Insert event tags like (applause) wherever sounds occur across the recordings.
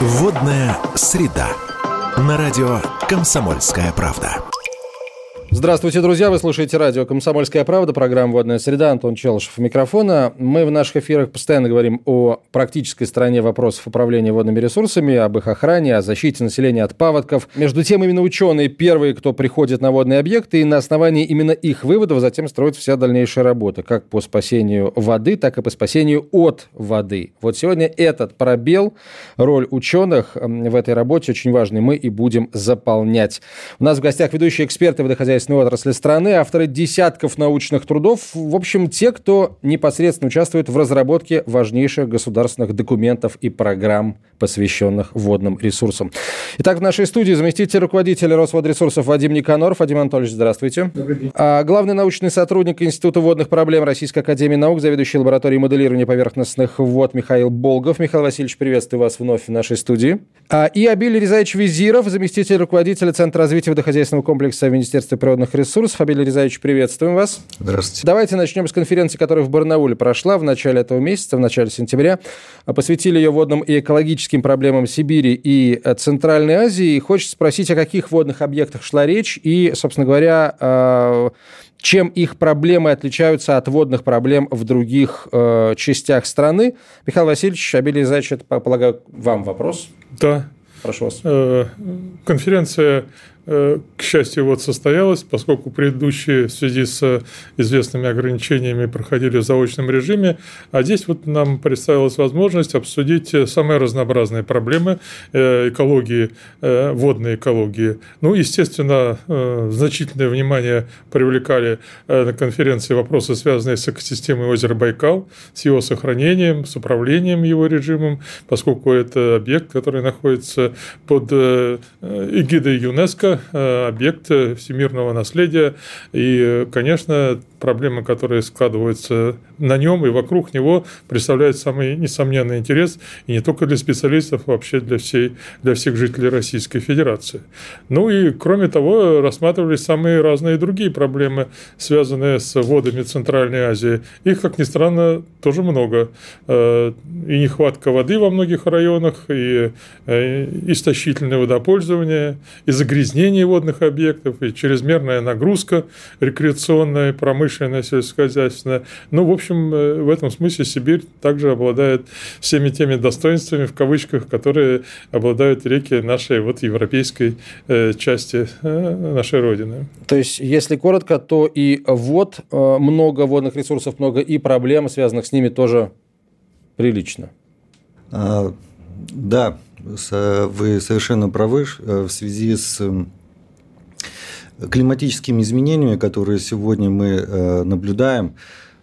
Водная среда. На радио «Комсомольская правда». Здравствуйте, друзья! Вы слушаете радио «Комсомольская правда», программа «Водная среда», Антон Челышев у микрофона. Мы в наших эфирах постоянно говорим о практической стороне вопросов управления водными ресурсами, об их охране, о защите населения от паводков. Между тем, именно ученые первые, кто приходит на водные объекты, и на основании именно их выводов затем строят вся дальнейшая работа, как по спасению воды, так и по спасению от воды. Вот сегодня этот пробел, роль ученых в этой работе очень важный, мы и будем заполнять. У нас в гостях ведущие эксперты водохозяйства хозяйственной отрасли страны, авторы десятков научных трудов, в общем, те, кто непосредственно участвует в разработке важнейших государственных документов и программ, посвященных водным ресурсам. Итак, в нашей студии заместитель руководителя Росводресурсов Вадим Никаноров. Вадим Анатольевич, здравствуйте. Добрый день. А, главный научный сотрудник Института водных проблем Российской Академии Наук, заведующий лабораторией моделирования поверхностных вод Михаил Болгов. Михаил Васильевич, приветствую вас вновь в нашей студии. А, и Абиль Резаевич Визиров, заместитель руководителя Центра развития водохозяйственного комплекса Министерства природных ресурсов. Абель Резаевич, приветствуем вас. Здравствуйте. Давайте начнем с конференции, которая в Барнауле прошла в начале этого месяца, в начале сентября. Посвятили ее водным и экологическим проблемам Сибири и э, Центральной Азии. И хочется спросить, о каких водных объектах шла речь и, собственно говоря, э, чем их проблемы отличаются от водных проблем в других э, частях страны. Михаил Васильевич, Абель Резаевич, это, полагаю, вам вопрос. Да. Прошу вас. Конференция Э, к счастью, вот состоялась, поскольку предыдущие в связи с известными ограничениями проходили в заочном режиме, а здесь вот нам представилась возможность обсудить самые разнообразные проблемы э, экологии, э, водной экологии. Ну, естественно, значительное внимание привлекали на конференции вопросы, связанные с экосистемой озера Байкал, с его сохранением, с управлением его режимом, поскольку это объект, который находится под эгидой ЮНЕСКО, Э, объект всемирного наследия. И, конечно, проблемы, которые складываются на нем и вокруг него, представляют самый несомненный интерес и не только для специалистов, а вообще для, всей, для всех жителей Российской Федерации. Ну и, кроме того, рассматривались самые разные другие проблемы, связанные с водами Центральной Азии. Их, как ни странно, тоже много. Э, и нехватка воды во многих районах, и э, истощительное водопользование, и загрязнение водных объектов, и чрезмерная нагрузка рекреационная, промышленная, сельскохозяйственная. Ну, в общем, э, в этом смысле Сибирь также обладает всеми теми достоинствами, в кавычках, которые обладают реки нашей вот европейской э, части э, нашей Родины. То есть, если коротко, то и вод, много водных ресурсов, много и проблем, связанных с ними, тоже прилично. А, да, вы совершенно правы в связи с климатическими изменениями, которые сегодня мы наблюдаем,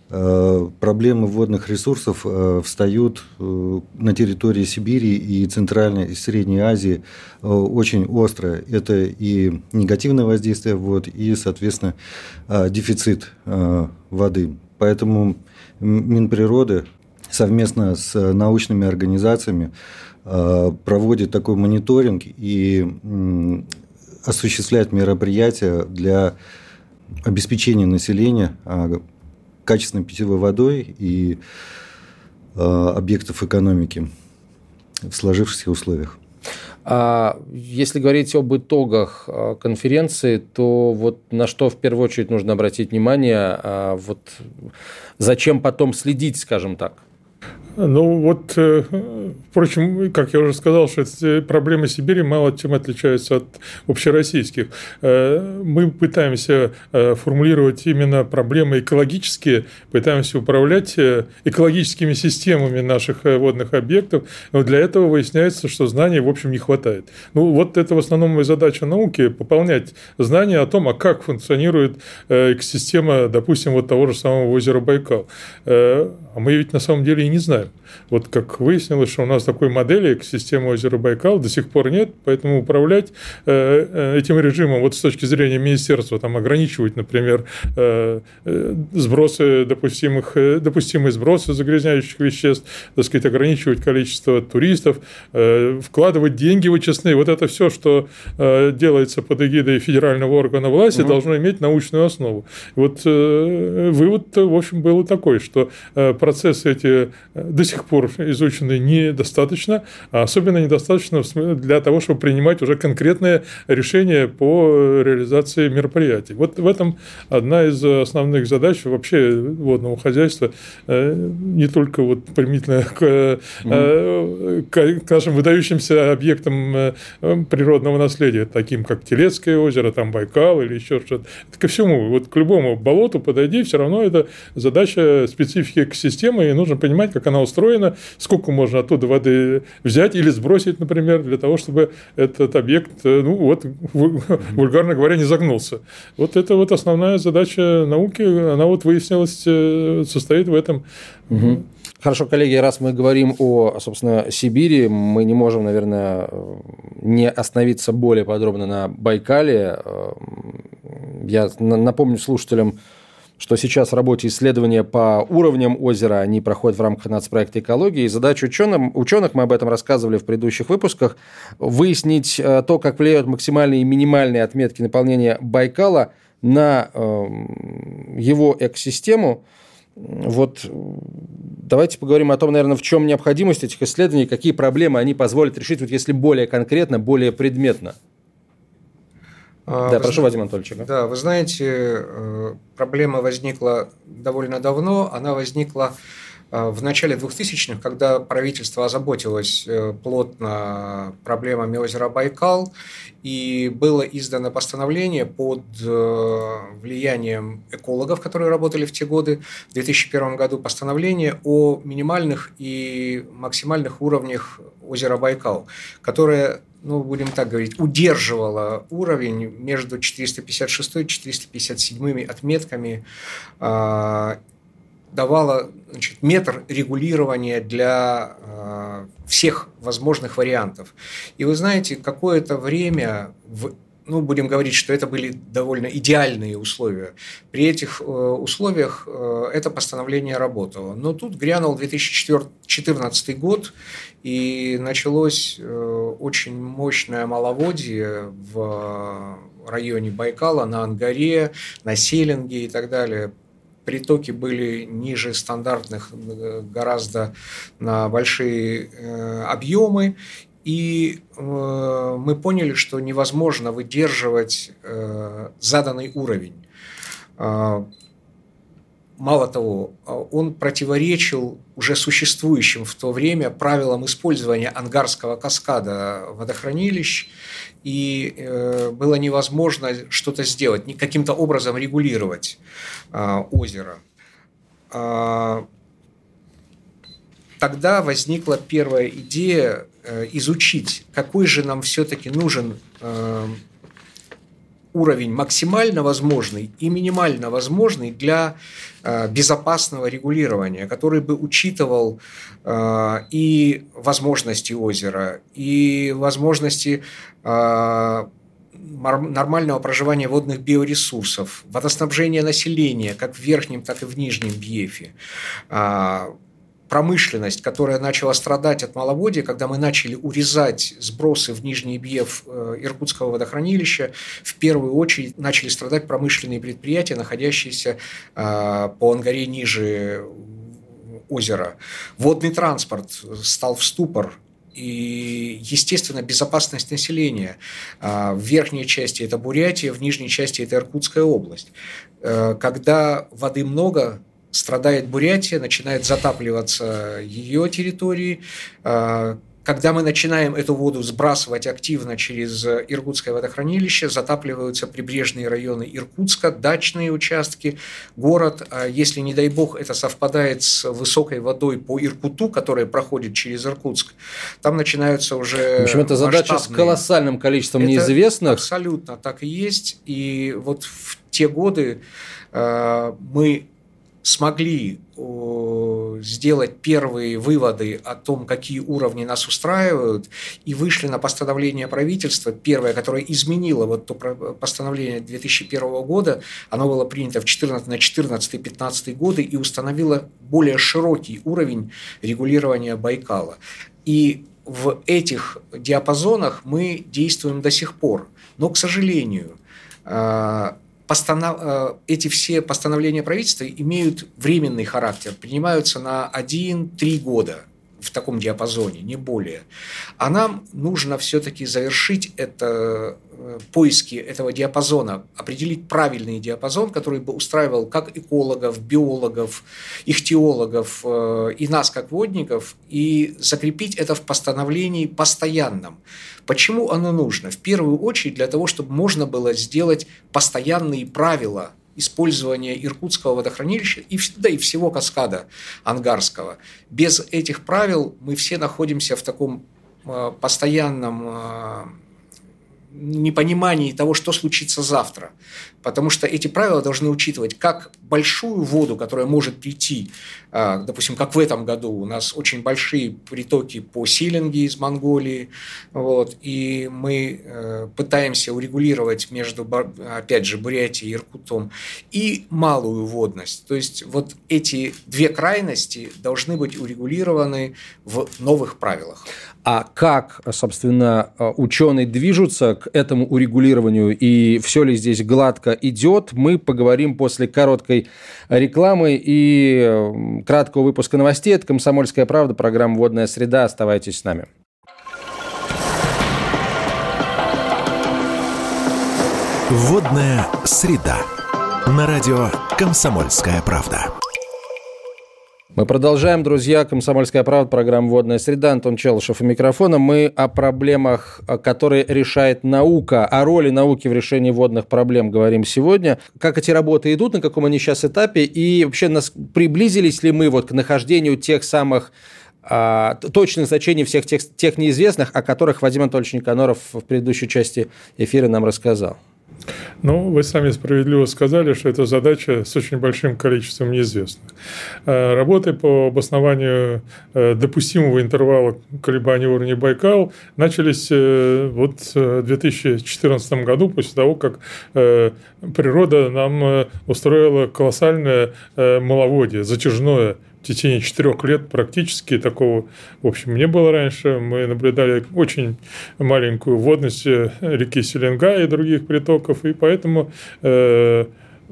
проблемы водных ресурсов э, встают на территории Сибири и Центральной и Средней Азии очень остро. Это и негативное воздействие вод, и, соответственно, дефицит воды. Поэтому Минприроды совместно с научными организациями проводит такой мониторинг и осуществляет мероприятия для обеспечения населения а, качественной питьевой водой и а, объектов экономики в сложившихся условиях. А если говорить об итогах а, конференции, то вот на что в первую очередь нужно обратить внимание, вот зачем потом следить, скажем так? Ну вот, э, впрочем, как я уже сказал, что проблемы Сибири мало чем отличаются от общероссийских. Э, мы пытаемся э, формулировать именно проблемы экологические, пытаемся управлять экологическими системами наших водных объектов, но для этого выясняется, что знаний, в общем, не хватает. Ну вот это в основном моя задача науки – пополнять знания о том, а как функционирует экосистема, допустим, вот того же самого озера Байкал. А мы ведь на самом деле и не знаем. good. Вот как выяснилось, что у нас такой модели экосистемы озера Байкал до сих пор нет, поэтому управлять э, э, этим режимом вот с точки зрения министерства, там ограничивать, например, э, сбросы допустимых, допустимые сбросы загрязняющих веществ, так сказать, ограничивать количество туристов, вкладывать деньги в очистные, вот это все, что делается под эгидой федерального органа власти, угу. должно иметь научную основу. Вот вывод, в общем, был такой, что процессы эти до сих пор изучены недостаточно, а особенно недостаточно для того, чтобы принимать уже конкретные решения по реализации мероприятий. Вот в этом одна из основных задач вообще водного хозяйства, не только вот примитивно к, mm. к нашим выдающимся объектам природного наследия, таким как Телецкое озеро, там Байкал или еще что-то. Это ко всему, вот к любому болоту подойди, все равно это задача специфики системы, и нужно понимать, как она устроена, сколько можно оттуда воды взять или сбросить, например, для того, чтобы этот объект, э, ну вот, вульгарно говоря, не загнулся. Вот это вот основная задача науки, она вот выяснилась, э, состоит в этом. Угу. Хорошо, коллеги, раз мы говорим о, собственно, Сибири, мы не можем, наверное, не остановиться более подробно на Байкале. Я напомню слушателям, что сейчас в работе исследования по уровням озера, они проходят в рамках нацпроекта экологии. И задача ученым, ученых, мы об этом рассказывали в предыдущих выпусках, выяснить э, то, как влияют максимальные и минимальные отметки наполнения Байкала на эм, его экосистему. Вот давайте поговорим о том, наверное, в чем необходимость этих исследований, какие проблемы они позволят решить, вот если более конкретно, более предметно. А, да, вы прошу, Вадим Анатольевич. Да, вы знаете, э, проблема возникла довольно давно. Она возникла э, в начале 2000-х, когда правительство озаботилось э, плотно проблемами озера Байкал, и было издано постановление под влиянием экологов, которые работали в те годы, в 2001 году, постановление о минимальных и максимальных уровнях озера Байкал, которое ну, будем так говорить, удерживала уровень между 456 и 457 отметками, э, давала значит, метр регулирования для э, всех возможных вариантов. И вы знаете, какое-то время в ну, будем говорить, что это были довольно идеальные условия. При этих э, условиях э, это постановление работало. Но тут грянул 2014 год, и началось э, очень мощное маловодье в районе Байкала, на Ангаре, на Селинге и так далее. Притоки были ниже стандартных гораздо на большие объемы, и мы поняли, что невозможно выдерживать заданный уровень. Мало того, он противоречил уже существующим в то время правилам использования ангарского каскада водохранилищ, и э, было невозможно что-то сделать, каким-то образом регулировать э, озеро. А, тогда возникла первая идея э, изучить, какой же нам все-таки нужен уровень максимально возможный и минимально возможный для э, безопасного регулирования, который бы учитывал э, и возможности озера, и возможности э, нормального проживания водных биоресурсов, водоснабжения населения как в верхнем, так и в нижнем Бьефе, промышленность, которая начала страдать от маловодья, когда мы начали урезать сбросы в Нижний Бьев э, Иркутского водохранилища, в первую очередь начали страдать промышленные предприятия, находящиеся э, по Ангаре ниже озера. Водный транспорт стал в ступор, и, естественно, безопасность населения. Э, в верхней части это Бурятия, в нижней части это Иркутская область. Когда воды много, страдает Бурятия, начинает затапливаться ее территории. А, когда мы начинаем эту воду сбрасывать активно через Иркутское водохранилище, затапливаются прибрежные районы Иркутска, дачные участки, город. А если, не дай бог, это совпадает с высокой водой по Иркуту, которая проходит через Иркутск, там начинаются уже В общем, это задача с колоссальным количеством это неизвестных. Абсолютно так и есть. И вот в те годы а, мы смогли сделать первые выводы о том, какие уровни нас устраивают, и вышли на постановление правительства, первое, которое изменило вот то постановление 2001 года, оно было принято в 14, на 14-15 годы и установило более широкий уровень регулирования Байкала. И в этих диапазонах мы действуем до сих пор. Но, к сожалению, а, постанов... Э, эти все постановления правительства имеют временный характер, принимаются на 1-3 года в таком диапазоне, не более. А нам нужно все-таки завершить это, э, поиски этого диапазона, определить правильный диапазон, который бы устраивал как экологов, биологов, ихтиологов э, и нас, как водников, и закрепить это в постановлении постоянном. Почему оно нужно? В первую очередь для того, чтобы можно было сделать постоянные правила – использования Иркутского водохранилища и, да, и всего каскада Ангарского. Без этих правил мы все находимся в таком э, постоянном э, непонимании того, что случится завтра. Потому что эти правила должны учитывать как большую воду, которая может прийти, а, допустим, как в этом году у нас очень большие притоки по Силинге из Монголии, вот, и мы э, пытаемся урегулировать между, опять же, Бурятией и Иркутом, и малую водность. То есть вот эти две крайности должны быть урегулированы в новых правилах. А как, собственно, ученые движутся к этому урегулированию и все ли здесь гладко идет, мы поговорим после короткой рекламы и краткого выпуска новостей. Это «Комсомольская правда», программа «Водная среда». Оставайтесь с нами. Водная среда. На радио «Комсомольская правда». Мы продолжаем, друзья. «Комсомольская правда», программа «Водная среда». Антон Челышев у микрофона. Мы о проблемах, которые решает наука, о роли науки в решении водных проблем говорим сегодня. Как эти работы идут, на каком они сейчас этапе, и вообще нас приблизились ли мы вот к нахождению тех самых а, точных значений всех тех, тех неизвестных, о которых Вадим Анатольевич Никаноров в предыдущей части эфира нам рассказал. Ну, вы сами справедливо сказали, что это задача с очень большим количеством неизвестных. Э, работы по обоснованию э, допустимого интервала колебаний уровня Байкал начались э, вот в 2014 году, после того, как природа нам устроила колоссальное маловодье, затяжное в течение четырех лет практически такого, в общем, не было раньше. Мы наблюдали очень маленькую водность э, реки Селенга и других притоков, и поэтому э,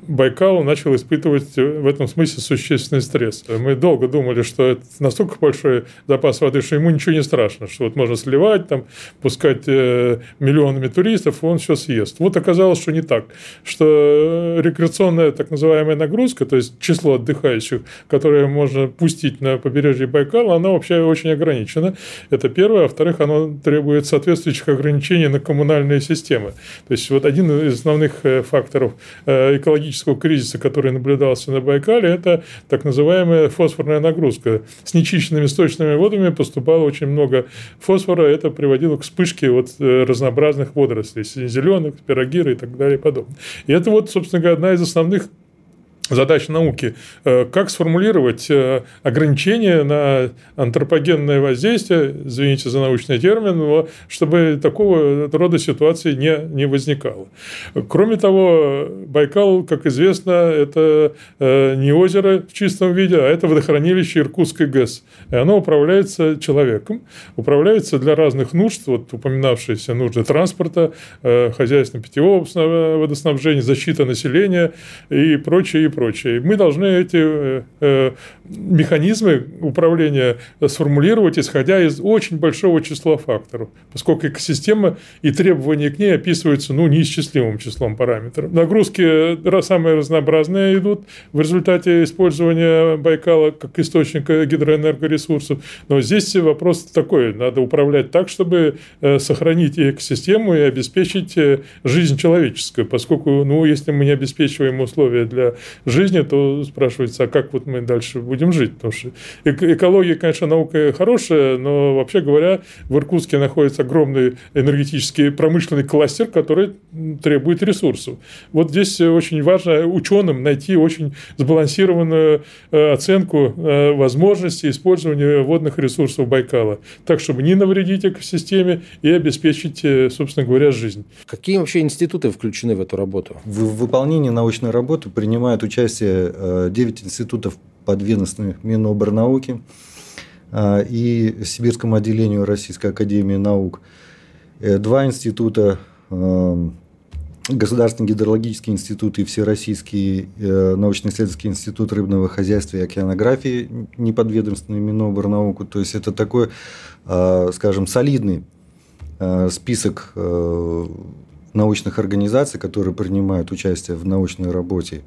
Байкал начал испытывать в этом смысле существенный стресс. Мы долго думали, что это настолько большой запас воды, что ему ничего не страшно, что вот можно сливать, там, пускать э, миллионами туристов, он все съест. Вот оказалось, что не так, что рекреационная так называемая нагрузка, то есть число отдыхающих, которое можно пустить на побережье Байкала, она вообще очень ограничена. Это первое. А во-вторых, оно требует соответствующих ограничений на коммунальные системы. То есть вот один из основных э, факторов э, экологического кризиса, который наблюдался на Байкале, это так называемая фосфорная нагрузка. С нечищенными сточными водами поступало очень много фосфора, это приводило к вспышке вот э, разнообразных водорослей, зеленых, пирогиры и так далее и подобное. И это вот, собственно говоря, одна из основных задача науки, э, как сформулировать э, ограничения на антропогенное воздействие, извините за научный термин, чтобы такого рода ситуации не, не возникало. Кроме того, Байкал, как известно, это э, не озеро в чистом виде, а это водохранилище Иркутской ГЭС. И оно управляется человеком, управляется для разных нужд, вот упоминавшиеся нужды транспорта, хозяйственного питьевого водоснабжения, защита населения и прочее, прочее. Мы должны эти э, э, механизмы управления сформулировать, исходя из очень большого числа факторов, поскольку экосистема и требования к ней описываются ну, неисчислимым числом параметров. Нагрузки самые разнообразные идут в результате использования Байкала как источника гидроэнергоресурсов. Но здесь вопрос такой, надо управлять так, чтобы э, сохранить экосистему и обеспечить жизнь человеческую, поскольку, ну, если мы не обеспечиваем условия для жизни, то спрашивается, а как вот мы дальше будем жить? Потому что экология, конечно, наука хорошая, но вообще говоря, в Иркутске находится огромный энергетический промышленный кластер, который требует ресурсов. Вот здесь очень важно ученым найти очень сбалансированную э, оценку э, возможности использования водных ресурсов Байкала, так, чтобы не навредить экосистеме и обеспечить, э, собственно говоря, жизнь. Какие вообще институты включены в эту работу? В выполнении научной работы принимают участие 9 э, институтов подведомственных Миноборнауки э, и Сибирскому отделению Российской Академии Наук, э, два института Государственный гидрологический институт и Всероссийский э, научно-исследовательский институт рыбного хозяйства и океанографии, неподведомственный Миноборнауку. То есть, это такой, скажем, солидный список научных организаций, которые принимают участие в научной работе.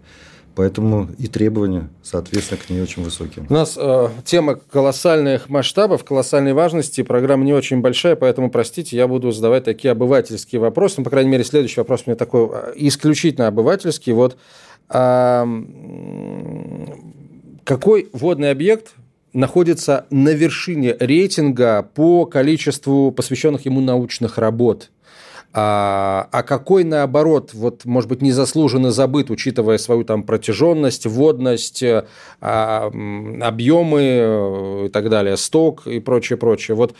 Поэтому и требования, соответственно, к ней очень высокие. У нас э, тема колоссальных масштабов, колоссальной важности. Программа не очень большая, поэтому, простите, я буду задавать такие обывательские вопросы. Ну, по крайней мере, следующий вопрос у меня такой э, исключительно обывательский. Вот э, какой водный объект находится на вершине рейтинга по количеству посвященных ему научных работ? А, а какой, наоборот, вот, может быть, незаслуженно забыт, учитывая свою там протяженность, водность, а, объемы э, и так далее, сток и прочее, прочее. Вот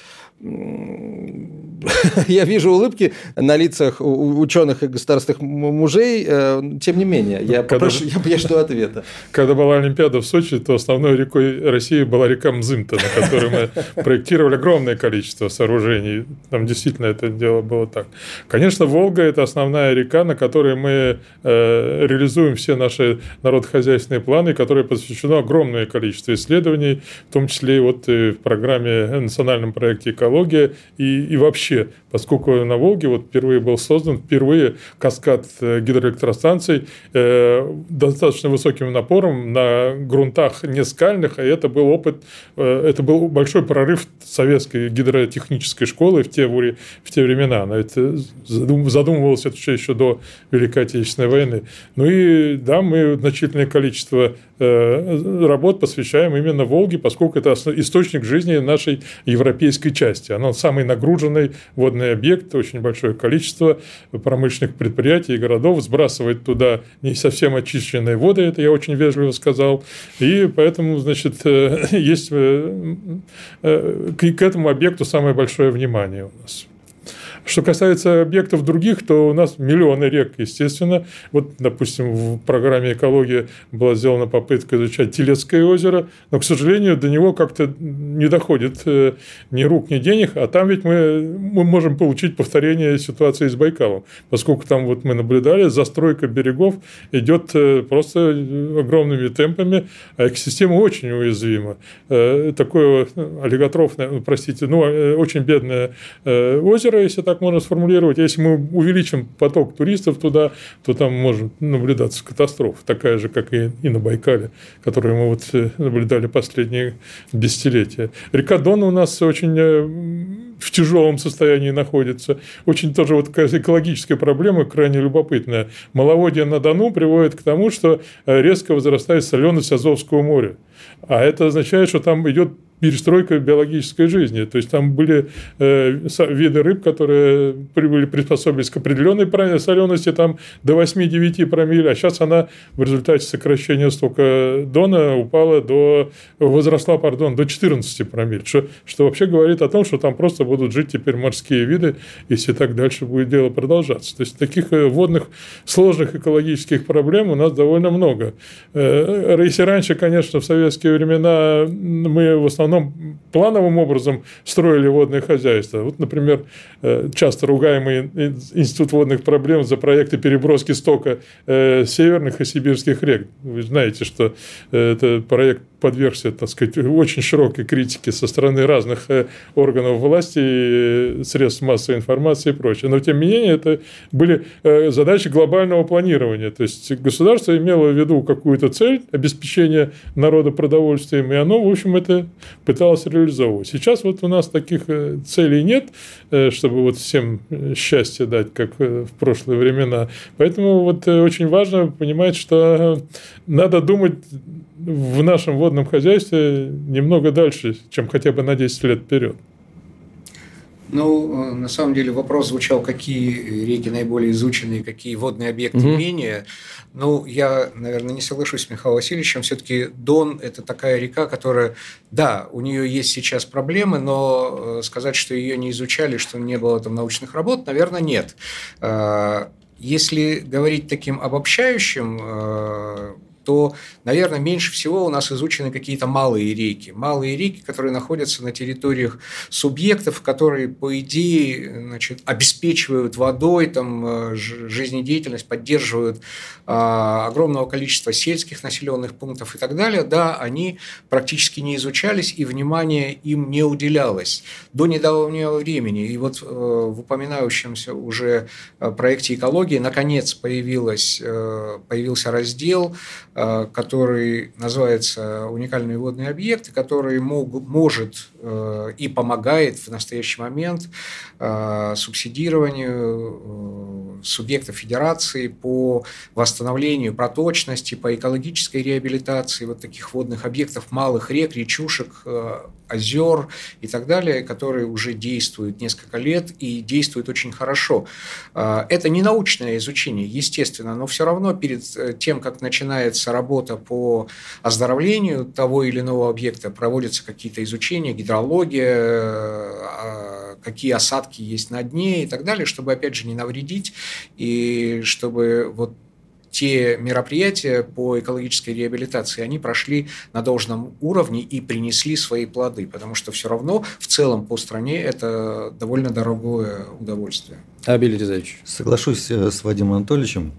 (laughs) я вижу улыбки на лицах ученых и государственных мужей, э, тем не менее, я, попрошу, я, я жду ответа. Когда была Олимпиада в Сочи, то основной рекой России была река Мзымта, на которой мы (laughs) проектировали огромное количество сооружений. Там действительно это дело было так. Конечно, Волга – это основная река, на которой мы э, реализуем все наши народохозяйственные планы, которые посвящено огромное количество исследований, в том числе и вот в программе, национальном проекте «Экология», экология и, и вообще, 去 поскольку на Волге вот впервые был создан, впервые каскад э, гидроэлектростанций э, достаточно высоким напором на грунтах не скальных, а это был опыт, э, это был большой прорыв советской гидротехнической школы в те, в те времена. Она это задумывалось это еще до Великой Отечественной войны. Ну и да, мы значительное количество э, работ посвящаем именно Волге, поскольку это источник жизни нашей европейской части. Оно самый нагруженный водный объект, очень большое количество промышленных предприятий и городов сбрасывает туда не совсем очищенные воды, это я очень вежливо сказал, и поэтому, значит, э, (laughs) есть э, э, к этому объекту самое большое внимание у нас. Что касается объектов других, то у нас миллионы рек, естественно. Вот, допустим, в программе «Экология» была сделана попытка изучать Телецкое озеро, но, к сожалению, до него как-то не доходит э, ни рук, ни денег, а там ведь мы, мы можем получить повторение ситуации с Байкалом, поскольку там вот мы наблюдали, застройка берегов идет э, просто огромными темпами, а экосистема очень уязвима. Э, такое аллиготрофное, простите, ну, очень бедное озеро, если так так можно сформулировать. Если мы увеличим поток туристов туда, то там может наблюдаться катастрофа, такая же, как и, на Байкале, которую мы вот э, наблюдали последние десятилетия. Река Дон у нас очень э, в тяжелом состоянии находится. Очень тоже вот экологическая проблема крайне любопытная. Маловодье на Дону приводит к тому, что э, резко возрастает соленость Азовского моря. А это означает, что там идет перестройка биологической жизни. То есть там были э, виды рыб, которые были приспособились к определенной солености там, до 8-9 промилле, а сейчас она в результате сокращения стока дона упала до, возросла, пардон, до 14 промилле, что, что вообще говорит о том, что там просто будут жить теперь морские виды, если так дальше будет дело продолжаться. То есть таких э, водных сложных экологических проблем у нас довольно много. Э, если раньше, конечно, в советские времена мы в основном основном плановым образом строили водное хозяйство. Вот, например, э, часто ругаемый Институт водных проблем за проекты переброски стока э, северных и сибирских рек. Вы знаете, что э, это проект подвергся, так сказать, очень широкой критике со стороны разных органов власти, средств массовой информации и прочее. Но, тем не менее, это были задачи глобального планирования. То есть, государство имело в виду какую-то цель обеспечения народа продовольствием, и оно, в общем, это пыталась реализовывать. Сейчас вот у нас таких э, целей нет, э, чтобы вот всем э, счастье дать, как в прошлые времена. Поэтому вот очень важно понимать, что надо думать в нашем водном хозяйстве немного дальше, чем хотя бы на 10 лет вперед. Ну, на самом деле вопрос звучал, какие реки наиболее изучены, какие водные объекты угу. менее. Ну, я, наверное, не соглашусь с Михаилом Васильевичем. Все-таки Дон – это такая река, которая, да, у нее есть сейчас проблемы, но э, сказать, что ее не изучали, что не было там научных работ, наверное, нет. Э, если говорить таким обобщающим э, то, наверное, меньше всего у нас изучены какие-то малые реки. Малые реки, которые находятся на территориях субъектов, которые, по идее, значит, обеспечивают водой, там, э, жизнедеятельность, поддерживают а, огромного количества сельских населенных пунктов и так далее, да, они практически не изучались и внимание им не уделялось до недавнего времени. И вот э, в упоминающемся уже э, проекте экологии наконец появилась, э, появился раздел, который называется «Уникальные водные объекты», который мог, может и помогает в настоящий момент субсидированию субъектов федерации по восстановлению проточности, по экологической реабилитации вот таких водных объектов, малых рек, речушек, озер и так далее, которые уже действуют несколько лет и действуют очень хорошо. Это не научное изучение, естественно, но все равно перед э, тем, как начинается работа по оздоровлению того или иного объекта, проводятся какие-то изучения, гидрология, а, какие осадки есть на дне и так далее, чтобы, опять же, не навредить и чтобы вот те мероприятия по экологической реабилитации, они прошли на должном уровне и принесли свои плоды, потому что все равно в целом по стране это довольно дорогое удовольствие. Абель Резаевич. Соглашусь э, с Вадимом Анатольевичем.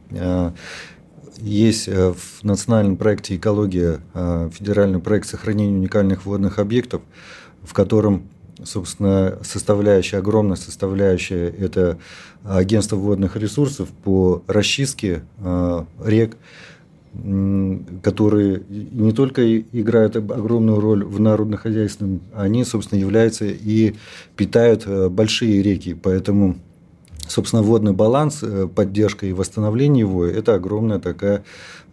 Э, есть э, в национальном проекте «Экология» федеральный проект сохранения уникальных водных объектов, в котором собственно, составляющая, огромная составляющая – это агентство водных ресурсов по расчистке э, рек, которые не только играют огромную роль в народно-хозяйственном, они, собственно, являются и питают э, большие реки. Поэтому собственно, водный баланс, э, поддержка и восстановление его – это огромная такая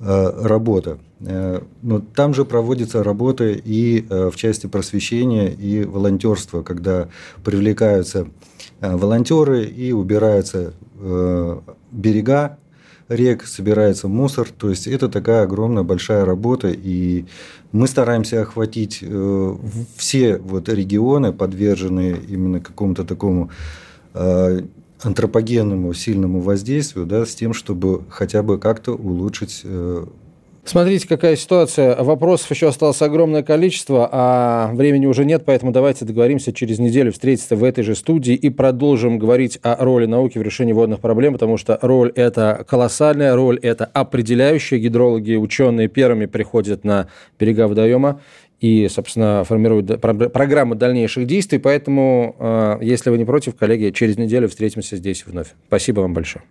э, работа. Э, но там же проводится работа и в части просвещения и волонтерства, когда привлекаются волонтеры и убираются берега рек, собирается мусор. То есть это такая огромная большая работа, и мы стараемся охватить все вот регионы, подверженные именно какому-то такому антропогенному сильному воздействию, да, с тем, чтобы хотя бы как-то улучшить э, Смотрите, какая ситуация. Вопросов еще осталось огромное количество, а времени уже нет, поэтому давайте договоримся через неделю встретиться в этой же студии и продолжим говорить о роли науки в решении водных проблем, потому что роль это колоссальная, роль это определяющая. Гидрологи, ученые первыми приходят на берега водоема и, собственно, формируют программу дальнейших действий. Поэтому, э, если вы не против, коллеги, через неделю встретимся здесь вновь. Спасибо вам большое.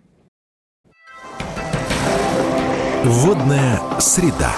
Водная среда.